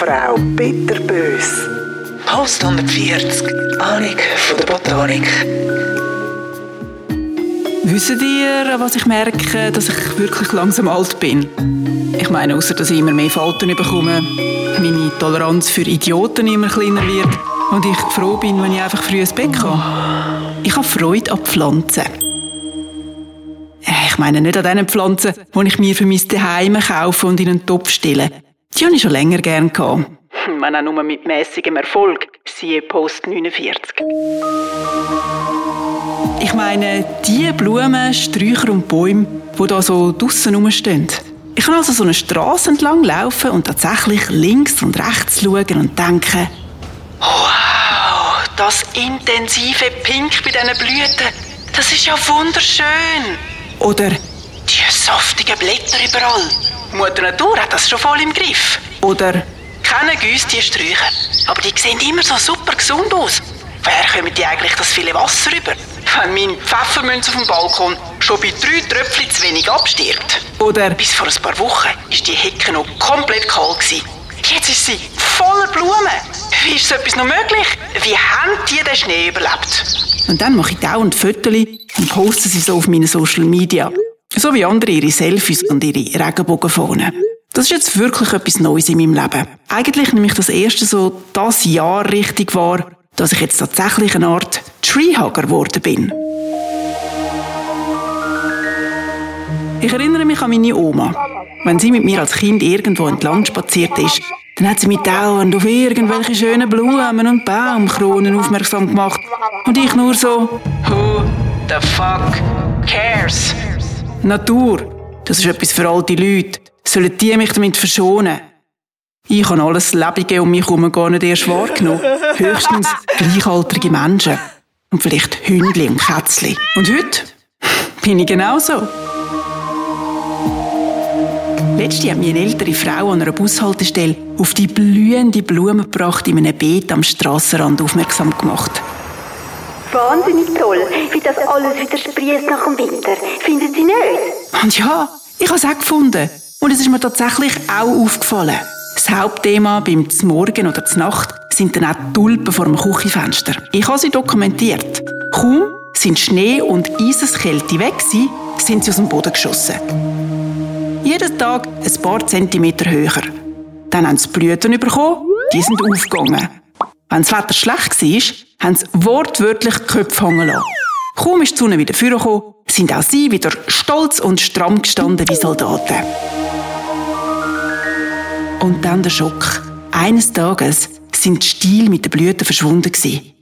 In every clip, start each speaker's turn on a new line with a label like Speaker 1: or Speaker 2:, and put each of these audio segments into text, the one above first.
Speaker 1: Frau bitterbös.
Speaker 2: Post 140. Ahnung von der Botanik.
Speaker 3: Wissen ihr, an was ich merke, dass ich wirklich langsam alt bin? Ich meine, außer dass ich immer mehr Falten bekomme, meine Toleranz für Idioten immer kleiner wird und ich froh bin, wenn ich einfach früh ins Bett komme. Ich habe Freude an Pflanzen. Äh, Ich meine nicht an diesen Pflanzen, die ich mir für mein Zuhause kaufe und in einen Topf stelle. Die habe ich schon länger gern gehabt. Wenn auch nur mit mäßigem Erfolg, siehe Post 49. Ich meine, die Blumen, Sträucher und Bäume, die da so draussen rumstehen. Ich kann also so eine Straße entlang laufen und tatsächlich links und rechts schauen und denken, wow, das intensive Pink bei diesen Blüten, das ist ja wunderschön. Oder die saftigen Blätter überall. Mutter Natur hat das schon voll im Griff. Oder kennen Güsse die Sträucher, aber die sehen immer so super gesund aus. Wer kommen die eigentlich das viele Wasser über? Wenn mein Pfeffermünz auf dem Balkon schon bei drei Tröpfchen zu wenig abstirbt. Oder bis vor ein paar Wochen ist die Hecke noch komplett kahl gewesen. Jetzt ist sie voller Blumen. Wie ist so etwas noch möglich? Wie haben die den Schnee überlebt? Und dann mache ich dauernd Fotos und poste sie so auf meinen Social Media. So wie andere ihre Selfies und ihre Regenbogenfahnen. Das ist jetzt wirklich etwas Neues in meinem Leben. Eigentlich nehme ich das erste so das Jahr richtig wahr, dass ich jetzt tatsächlich eine Art Treehugger geworden bin. Ich erinnere mich an meine Oma. Wenn sie mit mir als Kind irgendwo entlang spaziert ist, dann hat sie mich dauernd auf irgendwelche schönen Blumen und Baumkronen aufmerksam gemacht. Und ich nur so, who the fuck cares? Natur, das ist etwas für alte Leute. Sollen die mich damit verschonen? Ich habe alles Lebige um mich herum gar nicht erst wahrgenommen. Höchstens gleichaltrige Menschen. Und vielleicht Hündli und Kätzli. Und heute bin ich genauso. Letzte hat mich eine ältere Frau an einer Bushaltestelle auf die blühende Blumenpracht in einem Beet am Strassenrand aufmerksam gemacht.
Speaker 4: Wahnsinnig toll, wie das alles wieder sprießt nach dem Winter. Finden Sie nicht?
Speaker 3: Und ja, ich habe es auch gefunden. Und es ist mir tatsächlich auch aufgefallen. Das Hauptthema beim Morgen oder Nacht sind dann auch die Tulpen vor dem Küchenfenster. Ich habe sie dokumentiert. Kaum sind Schnee und Eiseskälte weg gewesen, sind sie aus dem Boden geschossen. Jeden Tag ein paar Zentimeter höher. Dann haben sie Blüten bekommen, die sind aufgegangen. Wenn das Wetter schlecht war, haben sie wortwörtlich die Köpfe hängen lassen. Kaum ist die Sonne wieder vorgekommen, sind auch sie wieder stolz und stramm gestanden wie Soldaten. Und dann der Schock. Eines Tages sind die Stiele mit den Blüten verschwunden gewesen.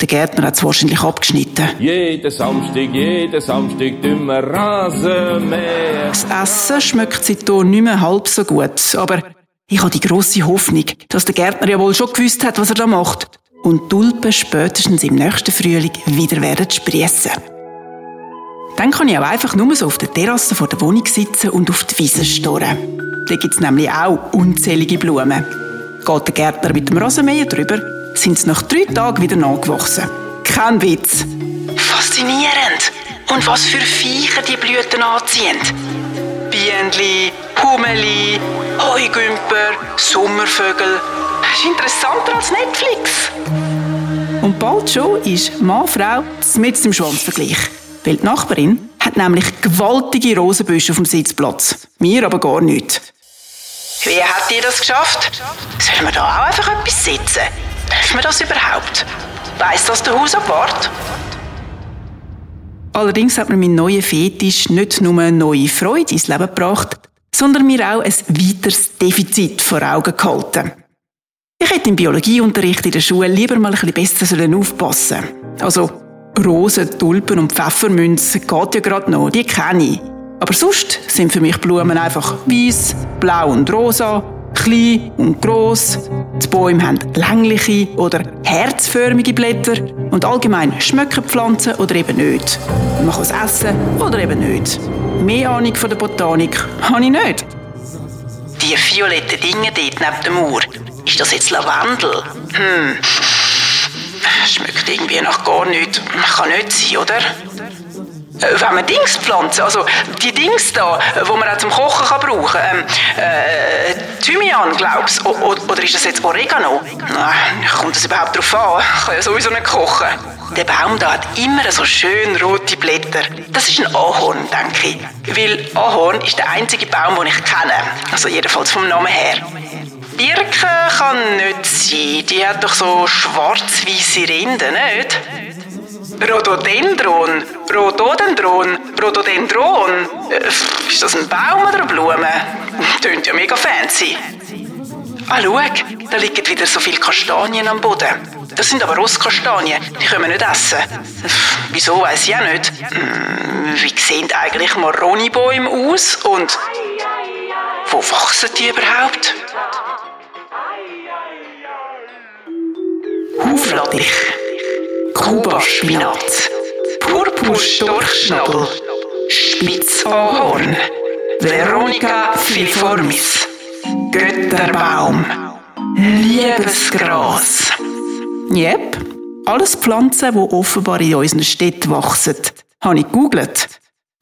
Speaker 3: Der Gärtner hat es wahrscheinlich abgeschnitten.
Speaker 5: Jeden Samstag, jeden Samstag tun wir Rasenmäher.
Speaker 3: Das Essen schmeckt seitdem nicht mehr halb so gut, aber ich habe die grosse Hoffnung, dass der Gärtner ja wohl schon gewusst hat, was er da macht. Und die Tulpen spätestens im nächsten Frühling wieder werden sprießen. Dann kann ich auch einfach nur so auf der Terrasse vor der Wohnung sitzen und auf die Wiese starren. Da gibt es nämlich auch unzählige Blumen. Geht der Gärtner mit dem Rasenmäher drüber, sind sie nach drei Tagen wieder nachgewachsen. Kein Witz. Faszinierend. Und was für Viecher die Blüten anziehen. Bienenli, Hummeli, Heugümper, Sommervögel. Das ist interessanter als Netflix. Und bald schon ist Mann, Frau mit im Schwanzvergleich. Weil die Nachbarin hat nämlich gewaltige Rosenbüsche auf dem Sitzplatz. Mir aber gar nicht. Wie hat ihr das geschafft? Sollen wir da auch einfach etwas sitzen? Dürfen wir das überhaupt? Weiss das der Hausapart? Allerdings hat mir mein neuer Fetisch nicht nur eine neue Freude ins Leben gebracht, sondern mir auch ein weiteres Defizit vor Augen gehalten. Ich hätte im Biologieunterricht in der Schule lieber mal ein bisschen besser aufpassen sollen. Also, Rosen, Tulpen und Pfeffermünzen geht ja gerade noch, die kenne ich. Aber sonst sind für mich Blumen einfach weiß, blau und rosa, klein und gross. Die Bäume haben längliche oder herzförmige Blätter und allgemein schmecken Pflanzen oder eben nicht. Man kann es essen oder eben nicht. Mehr Ahnung von der Botanik habe ich nicht. Die violetten Dinge dort neben der Mauer, ist das jetzt Lavendel? Hm. Schmeckt irgendwie nach gar nichts. Kann nicht sein, oder? Äh, Wenn man Dings pflanzen, also die Dings da, wo man auch zum Kochen kann brauchen kann, ähm, äh, Thymian, glaubst du? Oder ist das jetzt Oregano? Nein, kommt das überhaupt drauf an? Ich kann ja sowieso nicht kochen. Der Baum da hat immer so schön rote Blätter. Das ist ein Ahorn, denke ich. Weil Ahorn ist der einzige Baum, den ich kenne. Also jedenfalls vom Namen her. Birke kann nicht sein. Die hat doch so schwarz-weiße Rinde, nicht? Rhododendron, Rhododendron, Rhododendron. Äh, Ist das ein Baum oder eine Blume? Tönt ja mega fancy. Ah, schau, da liegen wieder so viele Kastanien am Boden. Das sind aber Rosskastanien, die können wir nicht essen. Wieso, weiß ich auch nicht. Hm, Wie sehen eigentlich Maronibäume aus und wo wachsen die überhaupt? Huflattich, Kuba-Spinat, Purpur-Storchschnabel, Spitzahorn, Veronica filiformis, Götterbaum, Liebesgras. Jep, alles Pflanzen, die offenbar in unseren Städten wachsen. Habe ich gegoogelt.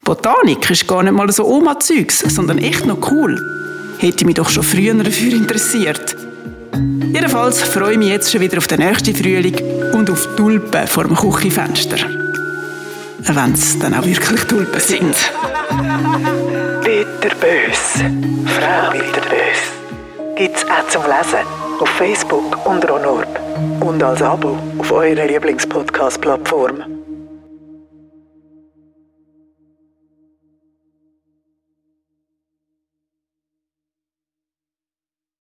Speaker 3: Botanik ist gar nicht mal so Oma-Zeugs, sondern echt noch cool. Hätte mich doch schon früher dafür interessiert. Jedenfalls freue ich mich jetzt schon wieder auf den nächsten Frühling und auf Tulpen vor dem Küchenfenster. Wenn es dann auch wirklich Tulpen sind.
Speaker 1: Bitterbös. Frau Bitterbös. Gibt's auch zum Lesen auf Facebook und Ronorb. Und als Abo auf eurer Lieblingspodcast-Plattform.